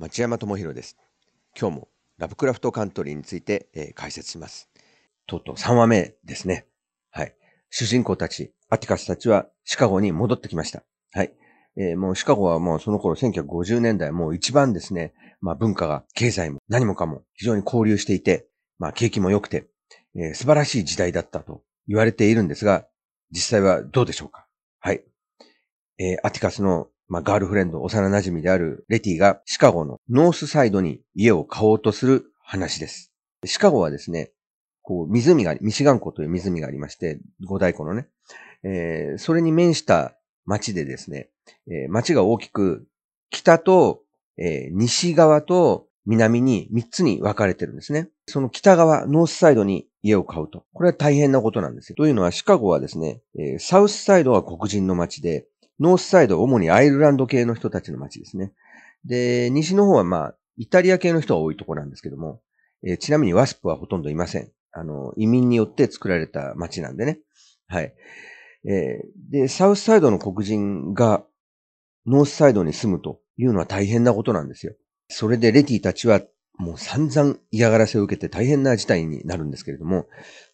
町山智博です。今日もラブクラフトカントリーについて、えー解説します。とうとう3話目ですね。はい。主人公たち、アティカスたちはシカゴに戻ってきました。はい。えーもうシカゴはもうその頃1950年代もう一番ですね、まあ文化が経済も何もかも非常に交流していて、まあ景気も良くて、えー素晴らしい時代だったと言われているんですが、実際はどうでしょうか？はい。えーアティカスの、まあ、ガールフレンド、幼馴染であるレティがシカゴのノースサイドに家を買おうとする話です。シカゴはですね、こう、湖が、ミシガン湖という湖がありまして、五大湖のね、えーそれに面した町でですね、えー町が大きく、北と、えー西側と南に3つに分かれてるんですね。その北側、ノースサイドに家を買うと。これは大変なことなんですよ。というのは、シカゴはですね、えーサウスサイドは黒人の町で、ノースサイド主にアイルランド系の人たちの町ですね。で、西の方はまあ、イタリア系の人が多いとこなんですけども、えーちなみにワスプはほとんどいません。あの、移民によって作られた町なんでね。はい。えーで、サウスサイドの黒人がノースサイドに住むというのは大変なことなんですよ。それでレティたちはもう散々嫌がらせを受けて大変な事態になるんですけれども、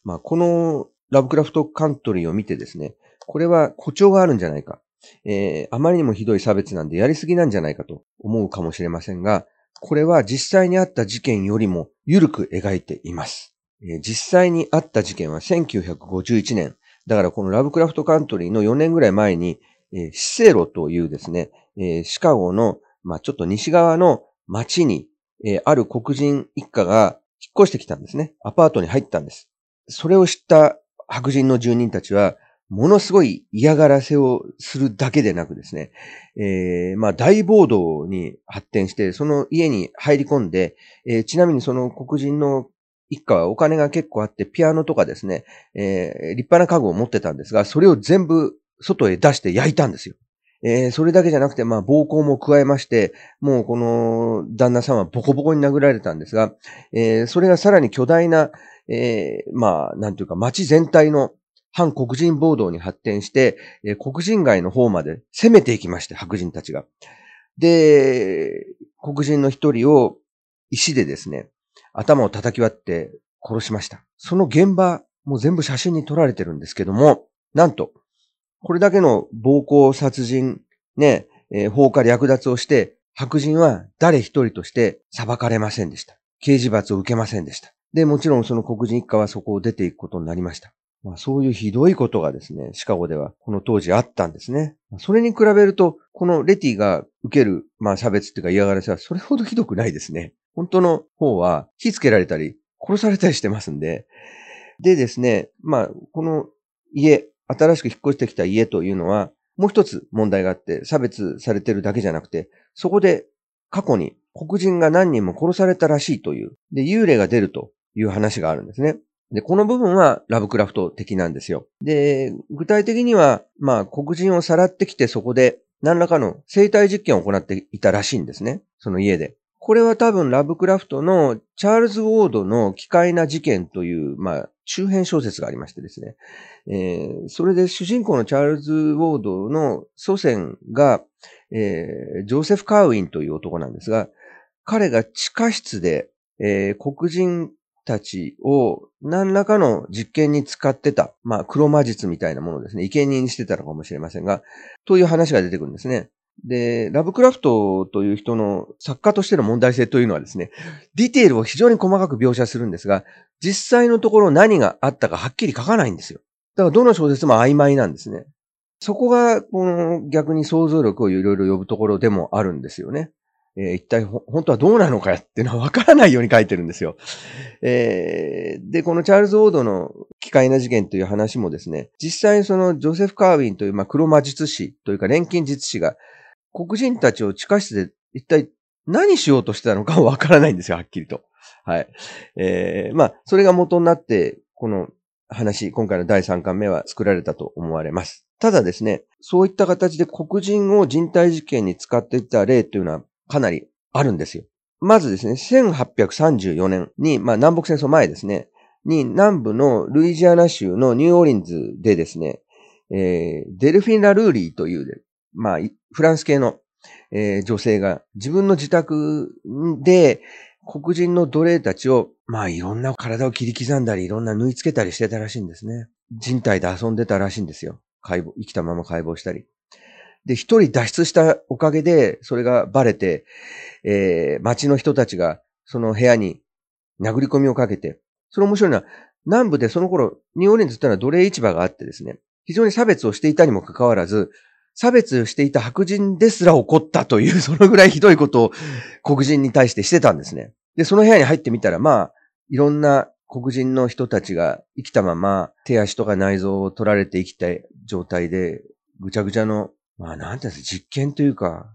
まあ、このラブクラフトカントリーを見てですね、これは誇張があるんじゃないか。えーあまりにもひどい差別なんでやりすぎなんじゃないかと思うかもしれませんが、これは実際にあった事件よりも緩く描いています。えー実際にあった事件は1951年。だからこのラブクラフトカントリーの4年ぐらい前に、えーシセロというですね、えーシカゴの、まあ、ちょっと西側の町に、えーある黒人一家が引っ越してきたんですね。アパートに入ったんです。それを知った白人の住人たちは、ものすごい嫌がらせをするだけでなくですね、えーまあ大暴動に発展して、その家に入り込んで、えーちなみにその黒人の一家はお金が結構あって、ピアノとかですね、えー立派な家具を持ってたんですが、それを全部外へ出して焼いたんですよ。えーそれだけじゃなくて、まあ、暴行も加えまして、もうこの旦那さんはボコボコに殴られたんですが、えーそれがさらに巨大な、えーまあ、なんていうか、街全体の反黒人暴動に発展して、えー黒人街の方まで攻めていきまして、白人たちが。で、黒人の一人を石でですね、頭を叩き割って殺しました。その現場、もう全部写真に撮られてるんですけども、なんと、これだけの暴行、殺人、ね、えー放火略奪をして、白人は誰一人として裁かれませんでした。刑事罰を受けませんでした。で、もちろんその黒人一家はそこを出ていくことになりました。まあ、そういうひどいことがですね、シカゴではこの当時あったんですね。それに比べると、このレティが受ける、まあ差別っていうか嫌がらせはそれほどひどくないですね。本当の方は火つけられたり、殺されたりしてますんで。でですね、まあ、この家、新しく引っ越してきた家というのは、もう一つ問題があって、差別されてるだけじゃなくて、そこで過去に黒人が何人も殺されたらしいという、で、幽霊が出るという話があるんですね。で、この部分はラブクラフト的なんですよ。で、具体的には、まあ、黒人をさらってきてそこで何らかの生体実験を行っていたらしいんですね。その家で。これは多分ラブクラフトのチャールズ・ウォードの奇怪な事件という、まあ、周辺小説がありましてですね。えーそれで主人公のチャールズ・ウォードの祖先が、えージョセフ・カーウィンという男なんですが、彼が地下室で、えー黒人たちを何らかの実験に使ってた、まあ、黒魔術みたいなものですね、生贄にしてたのかもしれませんが、という話が出てくるんですね。で、ラブクラフトという人の作家としての問題性というのはですね、ディテールを非常に細かく描写するんですが、実際のところ何があったかはっきり書かないんですよ。だからどの小説も曖昧なんですね。そこが、この逆に想像力をいろいろ呼ぶところでもあるんですよね。えー一体本当はどうなのかっていうのはわからないように書いてるんですよ。えーで、このチャールズ・オードの奇怪な事件という話もですね、実際にそのジョセフ・カーウィンという、まあ、黒魔術師というか錬金術師が黒人たちを地下室で一体何しようとしてたのかもわからないんですよ、はっきりと。はい。えーまあ、それが元になって、この話、今回の第3巻目は作られたと思われます。ただですね、そういった形で黒人を人体実験に使っていた例というのはかなりあるんですよ。まずですね、1834年に、まあ南北戦争前ですね、に南部のルイジアナ州のニューオーリンズでですね、えーデルフィン・ラルーリーという、まあ、フランス系のえー、女性が自分の自宅で黒人の奴隷たちを、まあいろんな体を切り刻んだり、いろんな縫い付けたりしてたらしいんですね。人体で遊んでたらしいんですよ。解剖、生きたまま解剖したり。で、一人脱出したおかげで、それがバレて、えー、街の人たちが、その部屋に殴り込みをかけて、それ面白いのは、南部でその頃、ニューオーリンズってのは奴隷市場があってですね、非常に差別をしていたにもかかわらず、差別していた白人ですら怒ったという、そのぐらいひどいことを黒人に対してしてたんですね。で、その部屋に入ってみたら、まあ、いろんな黒人の人たちが生きたまま手足とか内臓を取られて生きた状態で、ぐちゃぐちゃの、まあなんていうんですか、実験というか、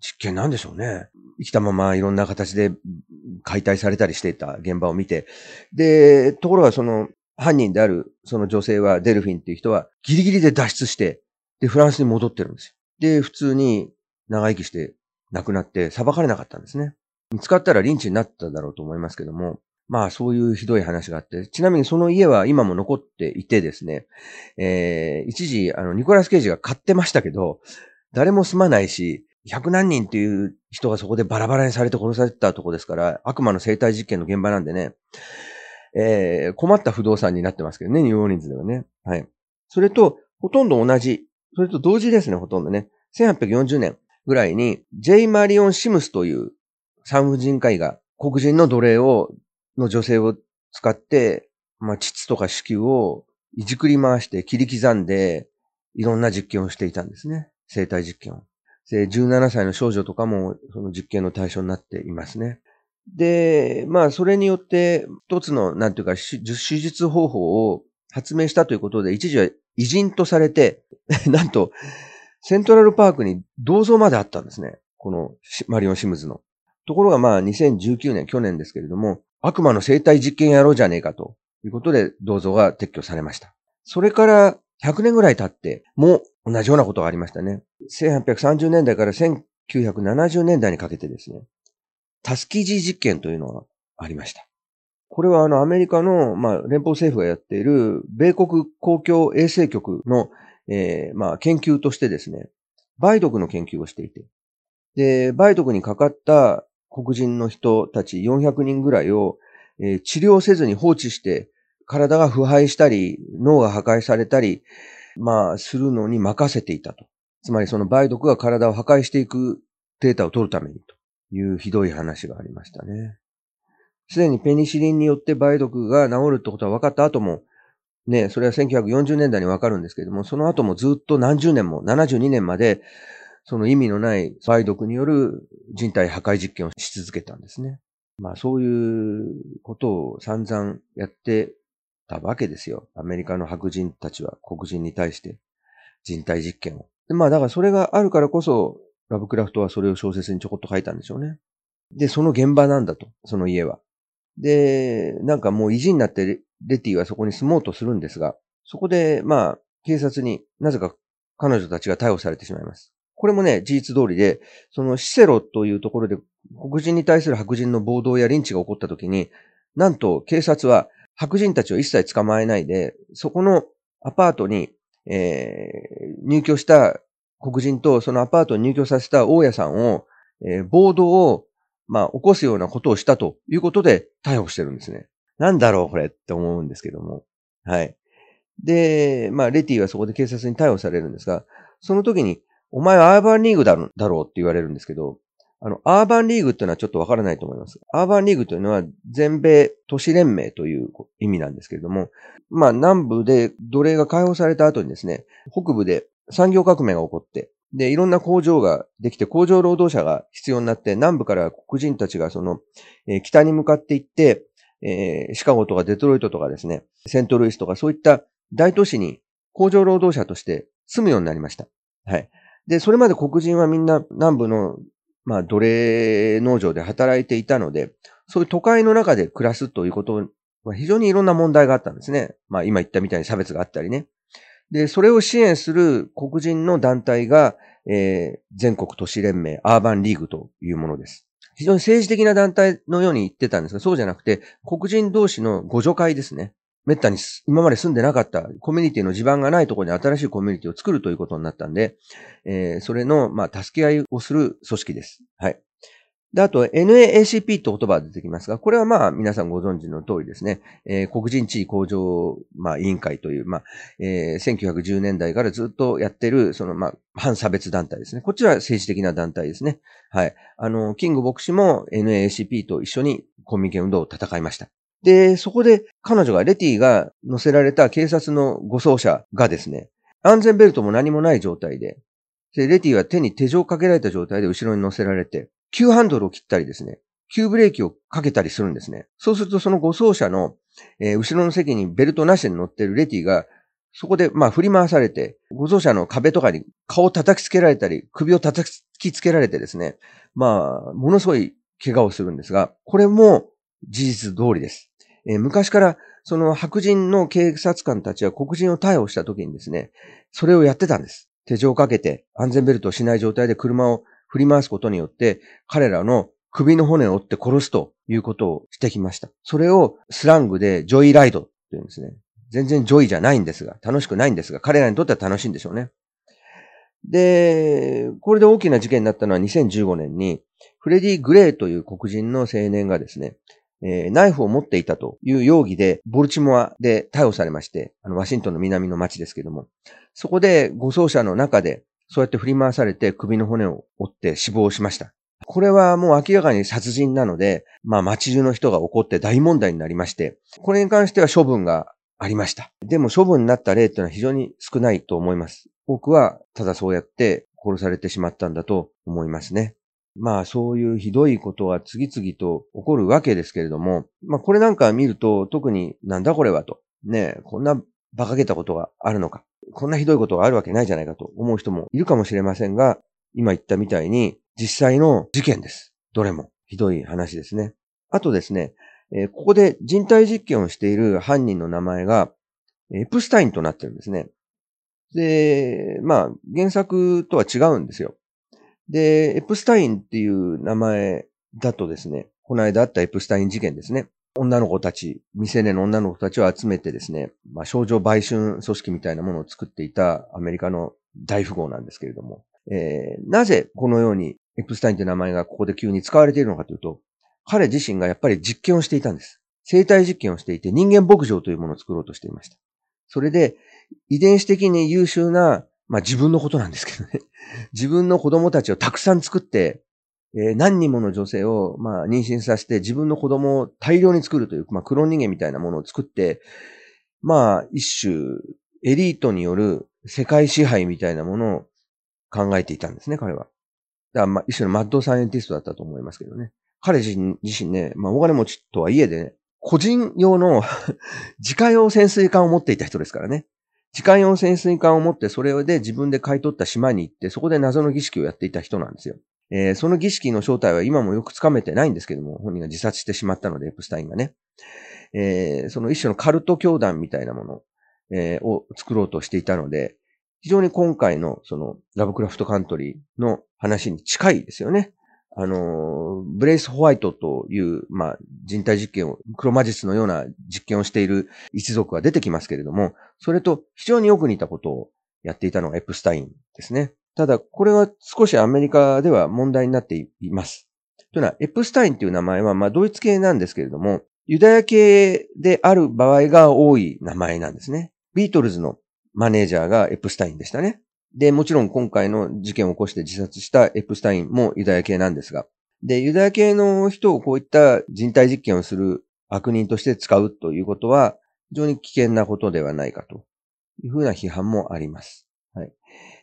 実験なんでしょうね。生きたままいろんな形で解体されたりしていた現場を見て。で、ところがその犯人であるその女性はデルフィンっていう人はギリギリで脱出して、で、フランスに戻ってるんですよ。で、普通に長生きして亡くなって裁かれなかったんですね。見つかったらリンチになっただろうと思いますけども、まあそういうひどい話があって、ちなみにその家は今も残っていてですね、えー、一時、あの、ニコラス・ケイジが買ってましたけど、誰も住まないし、百何人っていう人がそこでバラバラにされて殺されたとこですから、悪魔の生体実験の現場なんでね、えー、困った不動産になってますけどね、ニューオーリンズではね。はい。それと、ほとんど同じ、それと同時ですね、ほとんどね。1840年ぐらいに、ジェイ・マリオン・シムスという産婦人科医が黒人の奴隷を、の女性を使って、まあ、膣とか子宮をいじくり回して切り刻んで、いろんな実験をしていたんですね。生体実験を。で、17歳の少女とかもその実験の対象になっていますね。で、まあ、それによって、一つの、なんていうか、手術方法を発明したということで、一時は偉人とされて、なんと、セントラルパークに銅像まであったんですね。このマリオン・シムズの。ところがまあ2019年、去年ですけれども、悪魔の生体実験やろうじゃねえかということで銅像が撤去されました。それから100年ぐらい経っても同じようなことがありましたね。1830年代から1970年代にかけてですね、タスキジー実験というのがありました。これはあのアメリカの、まあ、連邦政府がやっている米国公共衛生局の、えー、まあ、研究としてですね、梅毒の研究をしていて、で、梅毒にかかった黒人の人たち400人ぐらいを、えー、治療せずに放置して、体が腐敗したり、脳が破壊されたり、まあ、するのに任せていたと。つまりその梅毒が体を破壊していくデータを取るためにというひどい話がありましたね。すでにペニシリンによって梅毒が治るってことは分かった後も、ね、それは1940年代に分かるんですけれども、その後もずっと何十年も、72年までその意味のない梅毒による人体破壊実験をし続けたんですね。まあそういうことを散々やってたわけですよ。アメリカの白人たちは黒人に対して人体実験を。でまあだからそれがあるからこそ、ラブクラフトはそれを小説にちょこっと書いたんでしょうね。で、その現場なんだと、その家は。で、なんかもう意地になってレティはそこに住もうとするんですが、そこで、まあ、警察になぜか彼女たちが逮捕されてしまいます。これもね、事実通りで、そのシセロというところで黒人に対する白人の暴動やリンチが起こった時に、なんと警察は白人たちを一切捕まえないで、そこのアパートに、えー、入居した黒人とそのアパートに入居させた大家さんを、えー、暴動を、まあ、起こすようなことをしたということで逮捕してるんですね。なんだろう、これって思うんですけども。はい。で、まあ、レティはそこで警察に逮捕されるんですが、その時にお前はアーバンリーグだろだろうって言われるんですけど、あの、アーバンリーグっていうのはちょっとわからないと思います。アーバンリーグというのは全米都市連盟という意味なんですけれども、まあ南部で奴隷が解放された後にですね、北部で産業革命が起こって、で、いろんな工場ができて工場労働者が必要になって南部から黒人たちがその、えー、北に向かっていって、えー、シカゴとかデトロイトとかですね、セントルイスとかそういった大都市に工場労働者として住むようになりました。はい。で、それまで黒人はみんな南部の、まあ、奴隷農場で働いていたので、そういう都会の中で暮らすということは非常にいろんな問題があったんですね。まあ、今言ったみたいに差別があったりね。で、それを支援する黒人の団体が、えー、全国都市連盟アーバンリーグというものです。非常に政治的な団体のように言ってたんですが、そうじゃなくて、黒人同士の互助会ですね。めったに今まで住んでなかったコミュニティの地盤がないところに新しいコミュニティを作るということになったんで、えー、それの、まあ、助け合いをする組織です。はい。で、あと NAACP と言葉が出てきますが、これはまあ皆さんご存知の通りですね、えー、黒人地位向上、まあ、委員会という、まあ、えー、1910年代からずっとやってる、そのまあ、反差別団体ですね。こっちは政治的な団体ですね。はい。あの、キング牧師も NAACP と一緒に公民権運動を戦いました。で、そこで彼女が、レティが乗せられた警察の護送車がですね、安全ベルトも何もない状態で、で、レティは手に手錠をかけられた状態で後ろに乗せられて、急ハンドルを切ったりですね、急ブレーキをかけたりするんですね。そうするとその護送車の、えー、後ろの席にベルトなしで乗ってるレティが、そこでまあ振り回されて、護送車の壁とかに顔を叩きつけられたり、首を叩きつけられてですね、まあ、ものすごい怪我をするんですが、これも事実通りです。え、昔からその白人の警察官たちは黒人を逮捕した時にですね、それをやってたんです。手錠をかけて安全ベルトをしない状態で車を振り回すことによって、彼らの首の骨を折って殺すということをしてきました。それをスラングで joyride って言うんですね。全然 joy じゃないんですが、楽しくないんですが、彼らにとっては楽しいんでしょうね。で、これで大きな事件になったのは2015年に、フレディ・グレーという黒人の青年がですね、えー、ナイフを持っていたという容疑で、ボルチモアで逮捕されまして、あの、ワシントンの南の町ですけども、そこで護送車の中で、そうやって振り回されて首の骨を折って死亡しました。これはもう明らかに殺人なので、まあ街中の人が怒って大問題になりまして、これに関しては処分がありました。でも処分になった例っていうのは非常に少ないと思います。多くはただそうやって殺されてしまったんだと思いますね。まあそういうひどいことは次々と起こるわけですけれども、まあこれなんか見ると特になんだこれはと。ねえこんな馬鹿げたことがあるのか。こんなひどいことがあるわけないじゃないかと思う人もいるかもしれませんが、今言ったみたいに実際の事件です。どれも。ひどい話ですね。あとですね、えー、ここで人体実験をしている犯人の名前が、エプスタインとなってるんですね。で、まあ、原作とは違うんですよ。で、エプスタインっていう名前だとですね、この間あったエプスタイン事件ですね。女の子たち、未成年の女の子たちを集めてですね、まあ、少女売春組織みたいなものを作っていたアメリカの大富豪なんですけれども、えー、なぜこのようにエプスタインという名前がここで急に使われているのかというと、彼自身がやっぱり実験をしていたんです。生体実験をしていて人間牧場というものを作ろうとしていました。それで遺伝子的に優秀な、まあ自分のことなんですけどね。自分の子供たちをたくさん作って、えー、何人もの女性を、まあ、妊娠させて自分の子供を大量に作るという、まあ、クローン人間みたいなものを作って、まあ、一種、エリートによる世界支配みたいなものを考えていたんですね、彼は。だからまあ、一種のマッドサイエンティストだったと思いますけどね。彼自身自身ね、まあ、大金持ちとはいえでね、個人用の 自家用潜水艦を持っていた人ですからね。自家用潜水艦を持って、それで自分で買い取った島に行って、そこで謎の儀式をやっていた人なんですよ。えー、その儀式の正体は今もよくつかめてないんですけども、本人が自殺してしまったので、エプスタインがね。えー、その一種のカルト教団みたいなもの、えー、を作ろうとしていたので、非常に今回のそのラブクラフトカントリーの話に近いですよね。あの、ブレイス・ホワイトという、まあ、人体実験を、黒魔術のような実験をしている一族が出てきますけれども、それと非常によく似たことをやっていたのがエプスタインですね。ただ、これは少しアメリカでは問題になっています。というのは、エプスタインという名前は、まあ、ドイツ系なんですけれども、ユダヤ系である場合が多い名前なんですね。ビートルズのマネージャーがエプスタインでしたね。で、もちろん今回の事件を起こして自殺したエプスタインもユダヤ系なんですが。で、ユダヤ系の人をこういった人体実験をする悪人として使うということは、非常に危険なことではないかというふうな批判もあります。はい。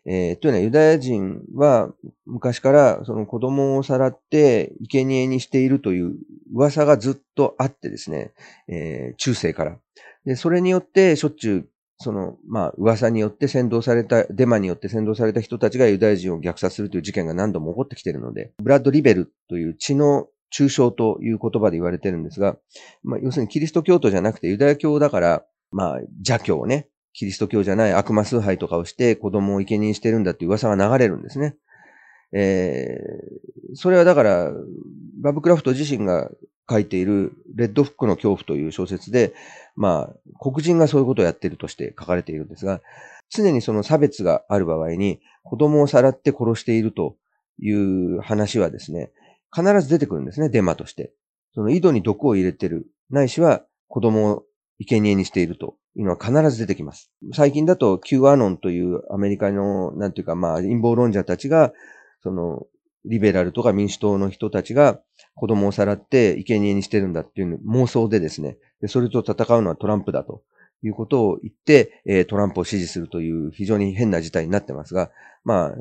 えー、というのはユダヤ人は昔からその子供をさらって生贄にしているという噂がずっとあってですね、えー、中世から。で、それによってしょっちゅうその、まあ、噂によって先導された、デマによって先導された人たちがユダヤ人を虐殺するという事件が何度も起こってきているので、ブラッド・リベルという血の抽象という言葉で言われているんですが、まあ、要するにキリスト教徒じゃなくてユダヤ教だから、まあ、邪教をね、キリスト教じゃない悪魔崇拝とかをして子供を生贄にしてるんだっていう噂が流れるんですね。えー、それはだから、ラブクラフト自身が書いているレッドフックの恐怖という小説で、まあ、黒人がそういうことをやっているとして書かれているんですが、常にその差別がある場合に、子供をさらって殺しているという話はですね、必ず出てくるんですね、デマとして。その井戸に毒を入れてる、ないしは子供を生贄にしているというのは必ず出てきます。最近だと Q アノンというアメリカの、なんていうか、まあ、陰謀論者たちが、その、リベラルとか民主党の人たちが子供をさらって生贄にしてるんだっていう妄想でですね、でそれと戦うのはトランプだということを言って、えトランプを支持するという非常に変な事態になってますが、まあ、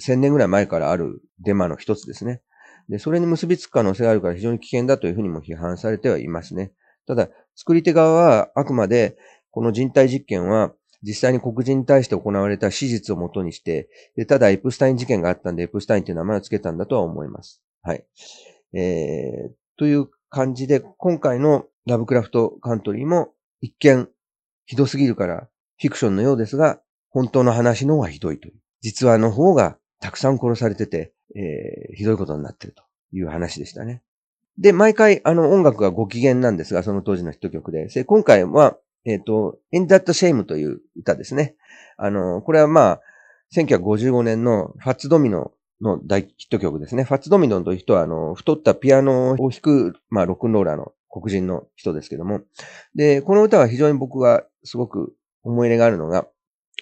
1000年ぐらい前からあるデマの一つですね。で、それに結びつく可能性があるから非常に危険だというふうにも批判されてはいますね。ただ、作り手側はあくまでこの人体実験は実際に黒人に対して行われた史実をもとにして、でただエプスタイン事件があったんで、エプスタインという名前を付けたんだとは思います。はい。えー、という感じで、今回のラブクラフトカントリーも一見ひどすぎるからフィクションのようですが、本当の話の方がひどいという。実話の方がたくさん殺されてて、えー、ひどいことになってるという話でしたね。で、毎回あの音楽がご機嫌なんですが、その当時のヒット曲で。今回は、えっ、ー、と、In That Shame という歌ですね。あの、これはまあ、1955年のファッツドミノの大ヒット曲ですね。ファッツドミノという人は、あの、太ったピアノを弾く、まあ、ロックンローラーの黒人の人ですけども。で、この歌は非常に僕がすごく思い入れがあるのが、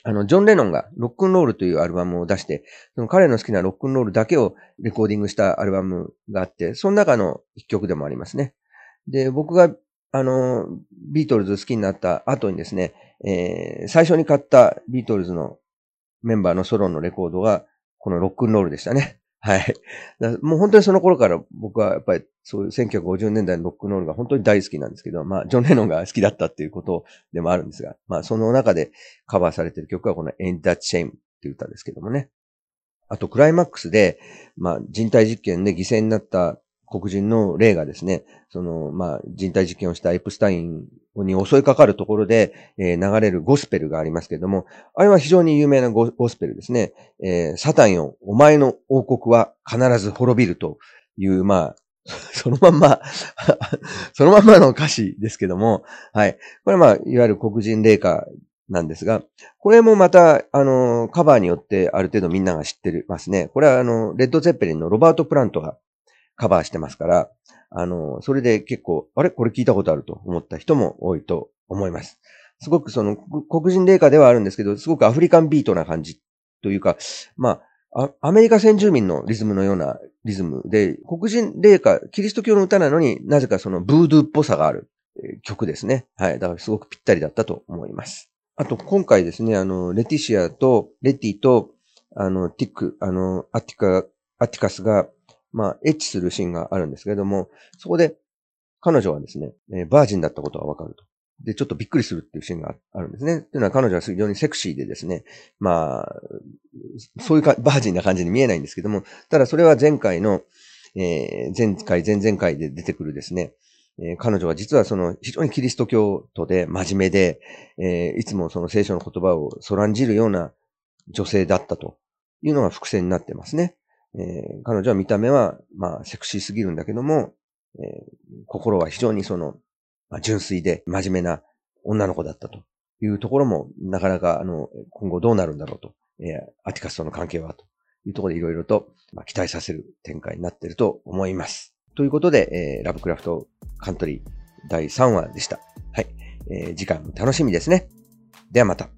あの、ジョン・レノンがロックンロールというアルバムを出して、その彼の好きなロックンロールだけをレコーディングしたアルバムがあって、その中の一曲でもありますね。で、僕があの、ビートルズ好きになった後にですね、えー、最初に買ったビートルズのメンバーのソロのレコードが、このロックンロールでしたね。はい。もう本当にその頃から僕はやっぱりそういう1950年代のロックンロールが本当に大好きなんですけど、まあ、ジョン・レノンが好きだったっていうことでもあるんですが、まあ、その中でカバーされてる曲はこの Ain't That Shame っていう歌ですけどもね。あと、クライマックスで、まあ、人体実験で犠牲になった黒人の霊がですね、その、まあ、人体実験をしたエプスタインに襲いかかるところで、えー、流れるゴスペルがありますけれども、あれは非常に有名なゴスペルですね。えー、サタンよ、お前の王国は必ず滅びるという、まあ、そのまんま そのまんまの歌詞ですけども、はい。これはまあ、いわゆる黒人霊歌なんですが、これもまた、あの、カバーによってある程度みんなが知ってますね。これはあの、レッド・ゼッペリンのロバート・プラントがカバーしてますから、あの、それで結構、あれ？これ聞いたことあると思った人も多いと思います。すごくその、黒人霊歌ではあるんですけど、すごくアフリカンビートな感じというか、まあ、アメリカ先住民のリズムのようなリズムで、黒人霊歌、キリスト教の歌なのになぜかそのブードゥーっぽさがある曲ですね。はい。だからすごくぴったりだったと思います。あと、今回ですね、あの、レティシアと、レティと、あの、ティック、あの、アティカ、アティカスが、まあ、エッチするシーンがあるんですけれども、そこで彼女はですね、えバージンだったことがわかると。で、ちょっとびっくりするっていうシーンがあるんですね。っていうのは彼女は非常にセクシーでですね、まあ、そういうかバージンな感じに見えないんですけども、ただそれは前回の、えー、前回、前々回で出てくるですね、えー、彼女は実はその非常にキリスト教徒で真面目で、えー、いつもその聖書の言葉をそらんじるような女性だったというのが伏線になってますね。えー、彼女は見た目は、まあ、セクシーすぎるんだけども、えー、心は非常にその、まあ、純粋で真面目な女の子だったというところも、なかなか、あの、今後どうなるんだろうと、えー、アティカスとの関係はというところでいろいろと、まあ、期待させる展開になっていると思います。ということで、えー、ラブクラフトカントリー第3話でした。はい。えー、次回も楽しみですね。ではまた。